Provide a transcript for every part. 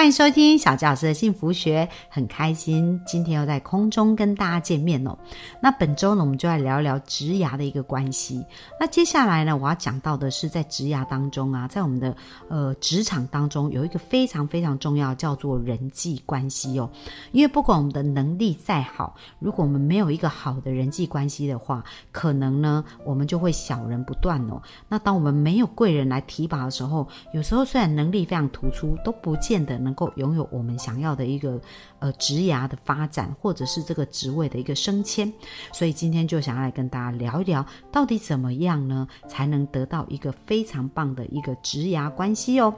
欢迎收听小教师的幸福学，很开心今天又在空中跟大家见面哦。那本周呢，我们就来聊一聊职涯的一个关系。那接下来呢，我要讲到的是在职涯当中啊，在我们的呃职场当中有一个非常非常重要，叫做人际关系哦。因为不管我们的能力再好，如果我们没有一个好的人际关系的话，可能呢我们就会小人不断哦。那当我们没有贵人来提拔的时候，有时候虽然能力非常突出，都不见得能。能够拥有我们想要的一个呃职涯的发展，或者是这个职位的一个升迁，所以今天就想要来跟大家聊一聊，到底怎么样呢，才能得到一个非常棒的一个职涯关系哦。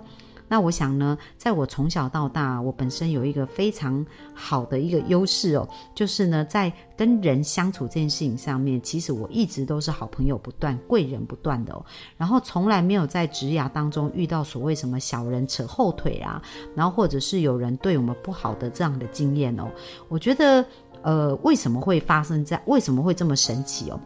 那我想呢，在我从小到大，我本身有一个非常好的一个优势哦，就是呢，在跟人相处这件事情上面，其实我一直都是好朋友不断、贵人不断的哦。然后从来没有在职涯当中遇到所谓什么小人扯后腿啊，然后或者是有人对我们不好的这样的经验哦。我觉得，呃，为什么会发生在？为什么会这么神奇哦？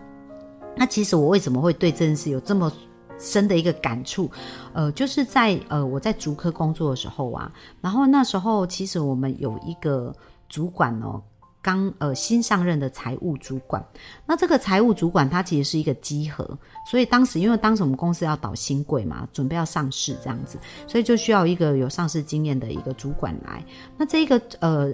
那其实我为什么会对这件事有这么？深的一个感触，呃，就是在呃我在竹科工作的时候啊，然后那时候其实我们有一个主管哦，刚呃新上任的财务主管，那这个财务主管他其实是一个稽核，所以当时因为当时我们公司要导新贵嘛，准备要上市这样子，所以就需要一个有上市经验的一个主管来。那这一个呃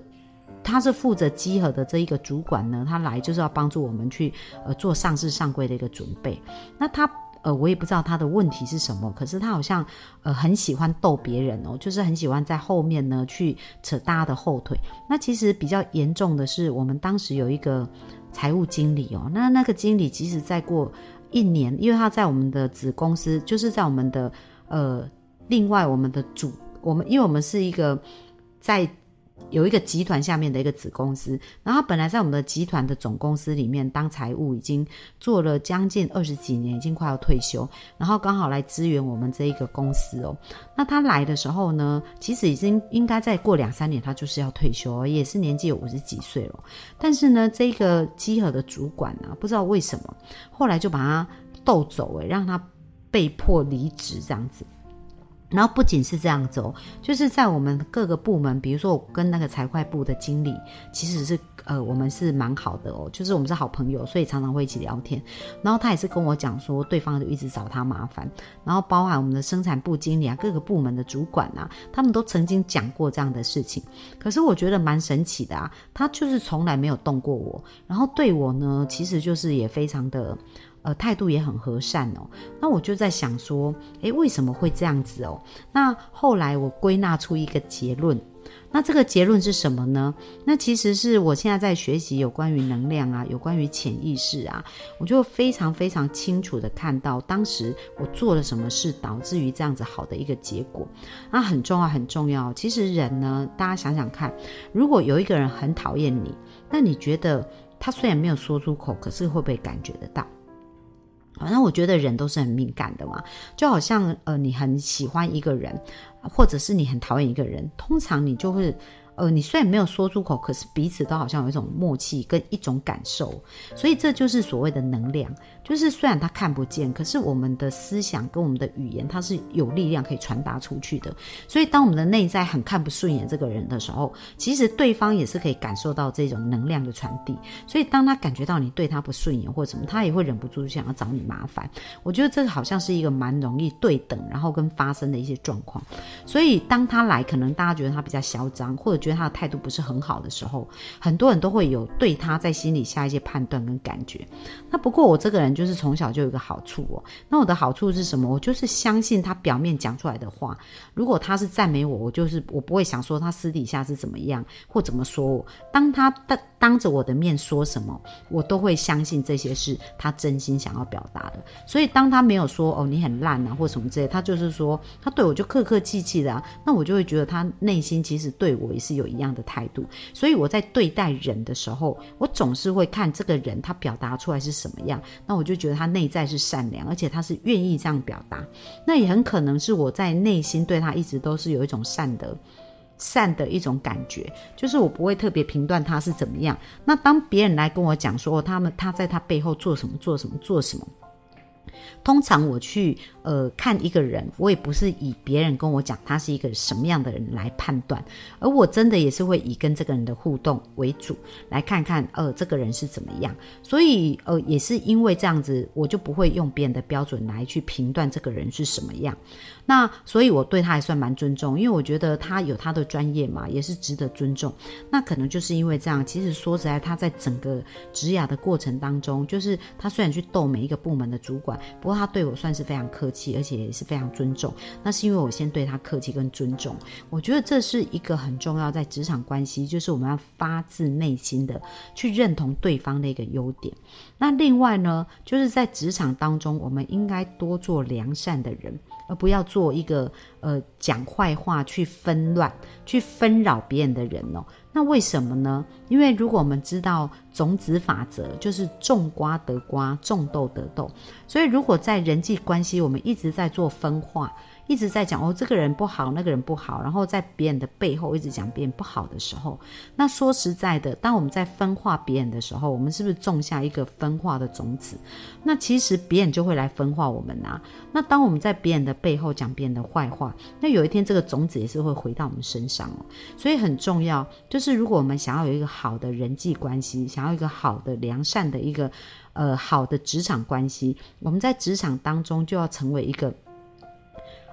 他是负责稽核的这一个主管呢，他来就是要帮助我们去呃做上市上柜的一个准备。那他。呃，我也不知道他的问题是什么，可是他好像呃很喜欢逗别人哦，就是很喜欢在后面呢去扯大家的后腿。那其实比较严重的是，我们当时有一个财务经理哦，那那个经理即使再过一年，因为他在我们的子公司，就是在我们的呃另外我们的主，我们因为我们是一个在。有一个集团下面的一个子公司，然后他本来在我们的集团的总公司里面当财务，已经做了将近二十几年，已经快要退休，然后刚好来支援我们这一个公司哦。那他来的时候呢，其实已经应该再过两三年，他就是要退休，也是年纪有五十几岁了。但是呢，这个集合的主管啊，不知道为什么，后来就把他逗走，诶，让他被迫离职这样子。然后不仅是这样子哦，就是在我们各个部门，比如说我跟那个财会部的经理，其实是呃我们是蛮好的哦，就是我们是好朋友，所以常常会一起聊天。然后他也是跟我讲说，对方就一直找他麻烦。然后包含我们的生产部经理啊，各个部门的主管啊，他们都曾经讲过这样的事情。可是我觉得蛮神奇的啊，他就是从来没有动过我，然后对我呢，其实就是也非常的。呃，态度也很和善哦。那我就在想说，诶，为什么会这样子哦？那后来我归纳出一个结论。那这个结论是什么呢？那其实是我现在在学习有关于能量啊，有关于潜意识啊，我就非常非常清楚的看到当时我做了什么事，导致于这样子好的一个结果。那很重要，很重要。其实人呢，大家想想看，如果有一个人很讨厌你，那你觉得他虽然没有说出口，可是会不会感觉得到？反正我觉得人都是很敏感的嘛，就好像呃，你很喜欢一个人，或者是你很讨厌一个人，通常你就会。呃，你虽然没有说出口，可是彼此都好像有一种默契跟一种感受，所以这就是所谓的能量。就是虽然他看不见，可是我们的思想跟我们的语言，它是有力量可以传达出去的。所以当我们的内在很看不顺眼这个人的时候，其实对方也是可以感受到这种能量的传递。所以当他感觉到你对他不顺眼或什么，他也会忍不住想要找你麻烦。我觉得这好像是一个蛮容易对等，然后跟发生的一些状况。所以当他来，可能大家觉得他比较嚣张，或者觉得他的态度不是很好的时候，很多人都会有对他在心里下一些判断跟感觉。那不过我这个人。就是从小就有一个好处哦，那我的好处是什么？我就是相信他表面讲出来的话，如果他是赞美我，我就是我不会想说他私底下是怎么样或怎么说我。当他当当着我的面说什么，我都会相信这些是他真心想要表达的。所以当他没有说哦你很烂啊或什么之类，他就是说他对我就客客气气的，啊那我就会觉得他内心其实对我也是是有一样的态度。所以我在对待人的时候，我总是会看这个人他表达出来是什么样，那我就觉得他内在是善良，而且他是愿意这样表达。那也很可能是我在内心对他一直都是有一种善的。善的一种感觉，就是我不会特别评断他是怎么样。那当别人来跟我讲说他们他在他背后做什么做什么做什么。通常我去呃看一个人，我也不是以别人跟我讲他是一个什么样的人来判断，而我真的也是会以跟这个人的互动为主，来看看呃这个人是怎么样。所以呃也是因为这样子，我就不会用别人的标准来去评断这个人是什么样。那所以我对他还算蛮尊重，因为我觉得他有他的专业嘛，也是值得尊重。那可能就是因为这样，其实说实在，他在整个职涯的过程当中，就是他虽然去斗每一个部门的主管。不过他对我算是非常客气，而且也是非常尊重。那是因为我先对他客气跟尊重。我觉得这是一个很重要在职场关系，就是我们要发自内心的去认同对方的一个优点。那另外呢，就是在职场当中，我们应该多做良善的人，而不要做一个呃讲坏话、去纷乱、去纷扰别人的人哦。那为什么呢？因为如果我们知道种子法则，就是种瓜得瓜，种豆得豆。所以如果在人际关系，我们一直在做分化。一直在讲哦，这个人不好，那个人不好，然后在别人的背后一直讲别人不好的时候，那说实在的，当我们在分化别人的时候，我们是不是种下一个分化的种子？那其实别人就会来分化我们啊。那当我们在别人的背后讲别人的坏话，那有一天这个种子也是会回到我们身上哦。所以很重要，就是如果我们想要有一个好的人际关系，想要一个好的良善的一个呃好的职场关系，我们在职场当中就要成为一个。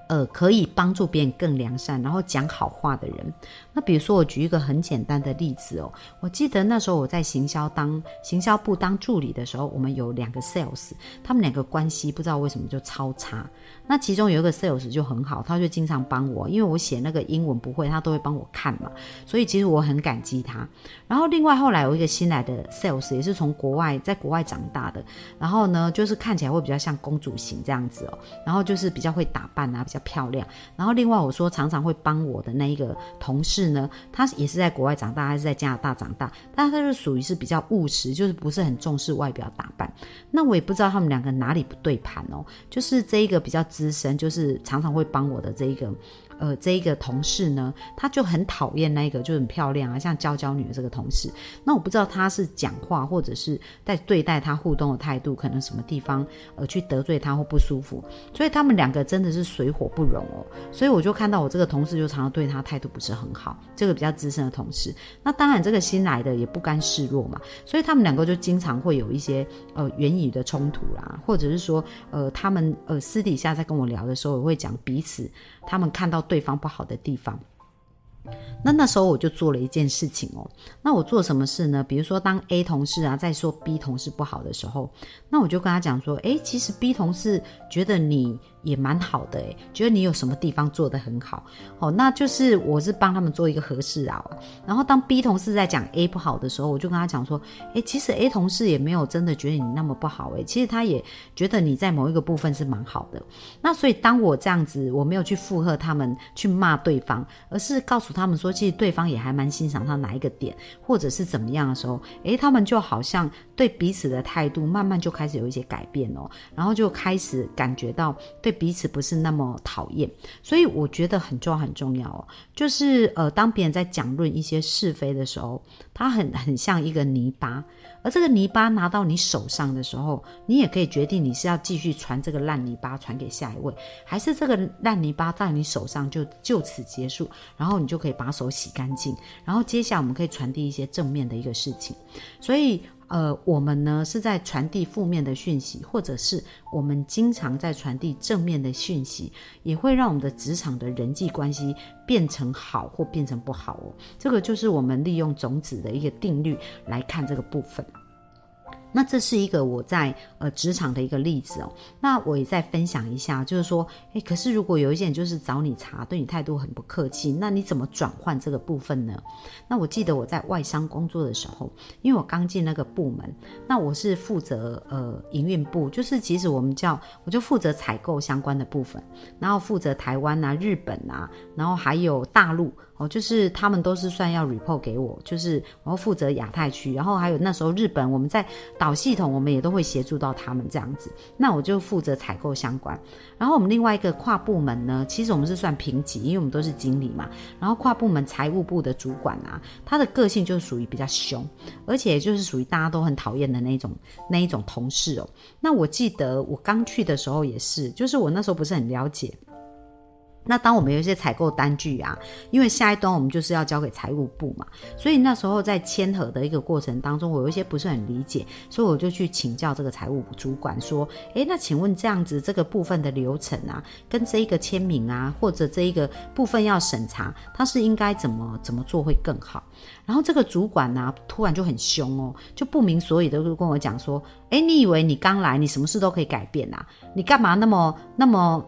呃，可以帮助别人更良善，然后讲好话的人。那比如说，我举一个很简单的例子哦。我记得那时候我在行销当行销部当助理的时候，我们有两个 sales，他们两个关系不知道为什么就超差。那其中有一个 sales 就很好，他就经常帮我，因为我写那个英文不会，他都会帮我看嘛。所以其实我很感激他。然后另外后来有一个新来的 sales，也是从国外在国外长大的，然后呢就是看起来会比较像公主型这样子哦，然后就是比较会打扮啊，比较。漂亮。然后另外我说常常会帮我的那一个同事呢，他也是在国外长大，还是在加拿大长大，但他是属于是比较务实，就是不是很重视外表打扮。那我也不知道他们两个哪里不对盘哦。就是这一个比较资深，就是常常会帮我的这一个。呃，这一个同事呢，他就很讨厌那个，就很漂亮啊，像娇娇女的这个同事。那我不知道他是讲话或者是在对待他互动的态度，可能什么地方呃去得罪他或不舒服，所以他们两个真的是水火不容哦。所以我就看到我这个同事就常常对他态度不是很好，这个比较资深的同事。那当然这个新来的也不甘示弱嘛，所以他们两个就经常会有一些呃言语的冲突啦，或者是说呃他们呃私底下在跟我聊的时候，我会讲彼此他们看到。对方不好的地方。那那时候我就做了一件事情哦。那我做什么事呢？比如说，当 A 同事啊在说 B 同事不好的时候，那我就跟他讲说：，诶，其实 B 同事觉得你也蛮好的，诶，觉得你有什么地方做得很好，哦，那就是我是帮他们做一个合适啊。然后当 B 同事在讲 A 不好的时候，我就跟他讲说：，诶，其实 A 同事也没有真的觉得你那么不好，诶，其实他也觉得你在某一个部分是蛮好的。那所以当我这样子，我没有去附和他们去骂对方，而是告诉他们说。其实对方也还蛮欣赏他哪一个点，或者是怎么样的时候，诶，他们就好像对彼此的态度慢慢就开始有一些改变哦，然后就开始感觉到对彼此不是那么讨厌。所以我觉得很重要很重要哦，就是呃，当别人在讲论一些是非的时候，他很很像一个泥巴。而这个泥巴拿到你手上的时候，你也可以决定你是要继续传这个烂泥巴传给下一位，还是这个烂泥巴在你手上就就此结束，然后你就可以把手洗干净，然后接下来我们可以传递一些正面的一个事情。所以，呃，我们呢是在传递负面的讯息，或者是我们经常在传递正面的讯息，也会让我们的职场的人际关系变成好或变成不好哦。这个就是我们利用种子的一个定律来看这个部分。那这是一个我在呃职场的一个例子哦。那我也再分享一下，就是说，诶，可是如果有一些人就是找你茬，对你态度很不客气，那你怎么转换这个部分呢？那我记得我在外商工作的时候，因为我刚进那个部门，那我是负责呃营运部，就是其实我们叫我就负责采购相关的部分，然后负责台湾啊、日本啊，然后还有大陆。哦，就是他们都是算要 report 给我，就是我要负责亚太区，然后还有那时候日本，我们在导系统，我们也都会协助到他们这样子。那我就负责采购相关。然后我们另外一个跨部门呢，其实我们是算平级，因为我们都是经理嘛。然后跨部门财务部的主管啊，他的个性就是属于比较凶，而且就是属于大家都很讨厌的那种那一种同事哦。那我记得我刚去的时候也是，就是我那时候不是很了解。那当我们有一些采购单据啊，因为下一端我们就是要交给财务部嘛，所以那时候在签合的一个过程当中，我有一些不是很理解，所以我就去请教这个财务主管说：“诶，那请问这样子这个部分的流程啊，跟这一个签名啊，或者这一个部分要审查，它是应该怎么怎么做会更好？”然后这个主管呢，突然就很凶哦，就不明所以的就跟我讲说：“诶，你以为你刚来，你什么事都可以改变啊？你干嘛那么那么？”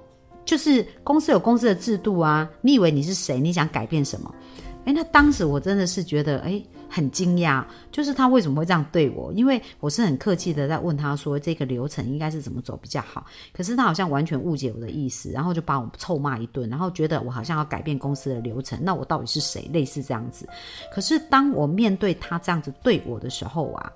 就是公司有公司的制度啊，你以为你是谁？你想改变什么？诶，那当时我真的是觉得诶很惊讶，就是他为什么会这样对我？因为我是很客气的在问他说这个流程应该是怎么走比较好，可是他好像完全误解我的意思，然后就把我臭骂一顿，然后觉得我好像要改变公司的流程，那我到底是谁？类似这样子。可是当我面对他这样子对我的时候啊。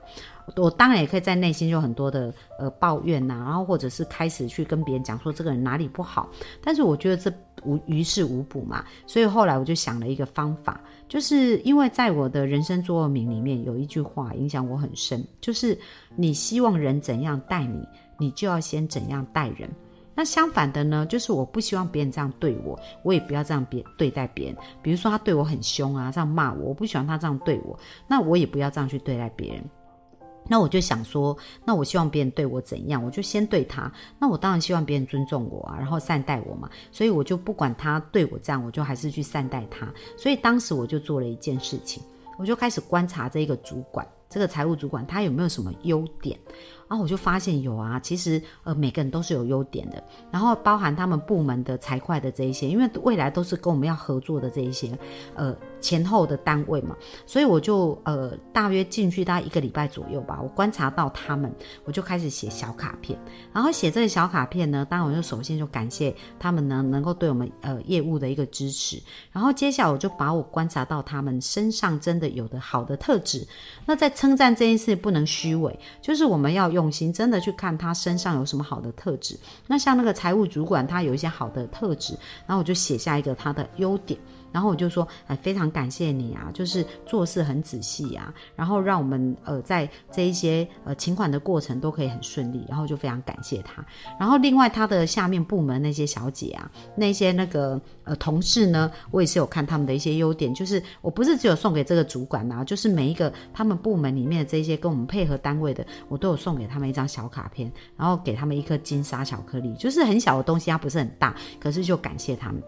我当然也可以在内心有很多的呃抱怨呐，然后或者是开始去跟别人讲说这个人哪里不好，但是我觉得这无于事无补嘛，所以后来我就想了一个方法，就是因为在我的人生座右铭里面有一句话影响我很深，就是你希望人怎样待你，你就要先怎样待人。那相反的呢，就是我不希望别人这样对我，我也不要这样别对待别人。比如说他对我很凶啊，这样骂我，我不喜欢他这样对我，那我也不要这样去对待别人。那我就想说，那我希望别人对我怎样，我就先对他。那我当然希望别人尊重我啊，然后善待我嘛。所以我就不管他对我这样，我就还是去善待他。所以当时我就做了一件事情，我就开始观察这个主管，这个财务主管他有没有什么优点。然后我就发现有啊，其实呃每个人都是有优点的，然后包含他们部门的财会的这一些，因为未来都是跟我们要合作的这一些，呃前后的单位嘛，所以我就呃大约进去大概一个礼拜左右吧，我观察到他们，我就开始写小卡片，然后写这个小卡片呢，当然我就首先就感谢他们呢能够对我们呃业务的一个支持，然后接下来我就把我观察到他们身上真的有的好的特质，那在称赞这件事不能虚伪，就是我们要。用心真的去看他身上有什么好的特质。那像那个财务主管，他有一些好的特质，然后我就写下一个他的优点。然后我就说，哎，非常感谢你啊，就是做事很仔细啊，然后让我们呃在这一些呃请款的过程都可以很顺利，然后就非常感谢他。然后另外他的下面部门那些小姐啊，那些那个呃同事呢，我也是有看他们的一些优点，就是我不是只有送给这个主管啊，就是每一个他们部门里面的这些跟我们配合单位的，我都有送给他们一张小卡片，然后给他们一颗金沙巧克力，就是很小的东西，它不是很大，可是就感谢他们。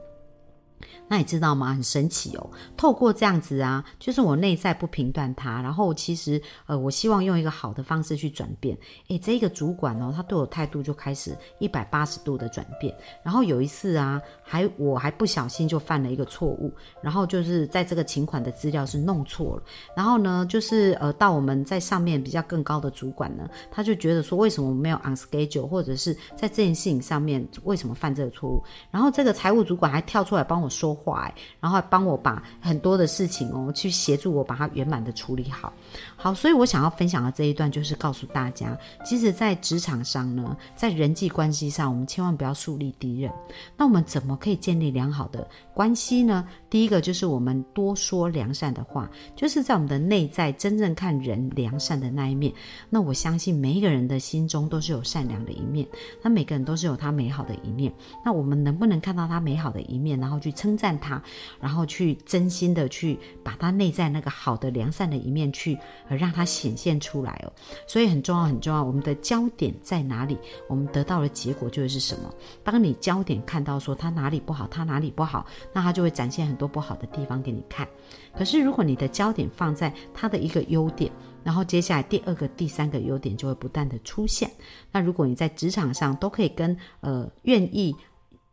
那你知道吗？很神奇哦。透过这样子啊，就是我内在不评断他，然后其实呃，我希望用一个好的方式去转变。诶，这个主管哦，他对我态度就开始一百八十度的转变。然后有一次啊，还我还不小心就犯了一个错误，然后就是在这个请款的资料是弄错了。然后呢，就是呃，到我们在上面比较更高的主管呢，他就觉得说，为什么没有 on schedule，或者是在这件事情上面为什么犯这个错误？然后这个财务主管还跳出来帮我说。话，然后帮我把很多的事情哦，去协助我把它圆满的处理好。好，所以我想要分享的这一段就是告诉大家，其实，在职场上呢，在人际关系上，我们千万不要树立敌人。那我们怎么可以建立良好的关系呢？第一个就是我们多说良善的话，就是在我们的内在真正看人良善的那一面。那我相信每一个人的心中都是有善良的一面，那每个人都是有他美好的一面。那我们能不能看到他美好的一面，然后去称赞？他，然后去真心的去把他内在那个好的良善的一面去，呃，让他显现出来哦。所以很重要，很重要。我们的焦点在哪里，我们得到的结果就会是什么。当你焦点看到说他哪里不好，他哪里不好，那他就会展现很多不好的地方给你看。可是如果你的焦点放在他的一个优点，然后接下来第二个、第三个优点就会不断的出现。那如果你在职场上都可以跟呃愿意。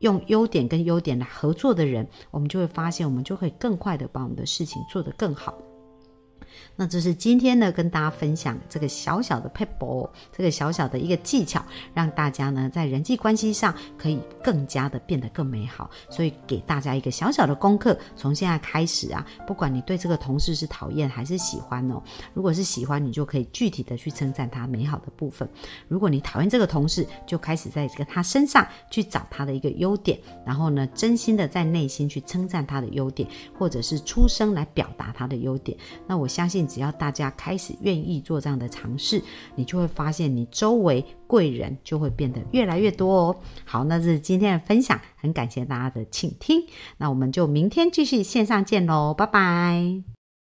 用优点跟优点来合作的人，我们就会发现，我们就会更快的把我们的事情做得更好。那这是今天呢跟大家分享这个小小的 pebble，这个小小的一个技巧，让大家呢在人际关系上可以更加的变得更美好。所以给大家一个小小的功课，从现在开始啊，不管你对这个同事是讨厌还是喜欢哦，如果是喜欢，你就可以具体的去称赞他美好的部分；如果你讨厌这个同事，就开始在这个他身上去找他的一个优点，然后呢，真心的在内心去称赞他的优点，或者是出声来表达他的优点。那我相信。只要大家开始愿意做这样的尝试，你就会发现你周围贵人就会变得越来越多哦。好，那是今天的分享，很感谢大家的倾听。那我们就明天继续线上见喽，拜拜。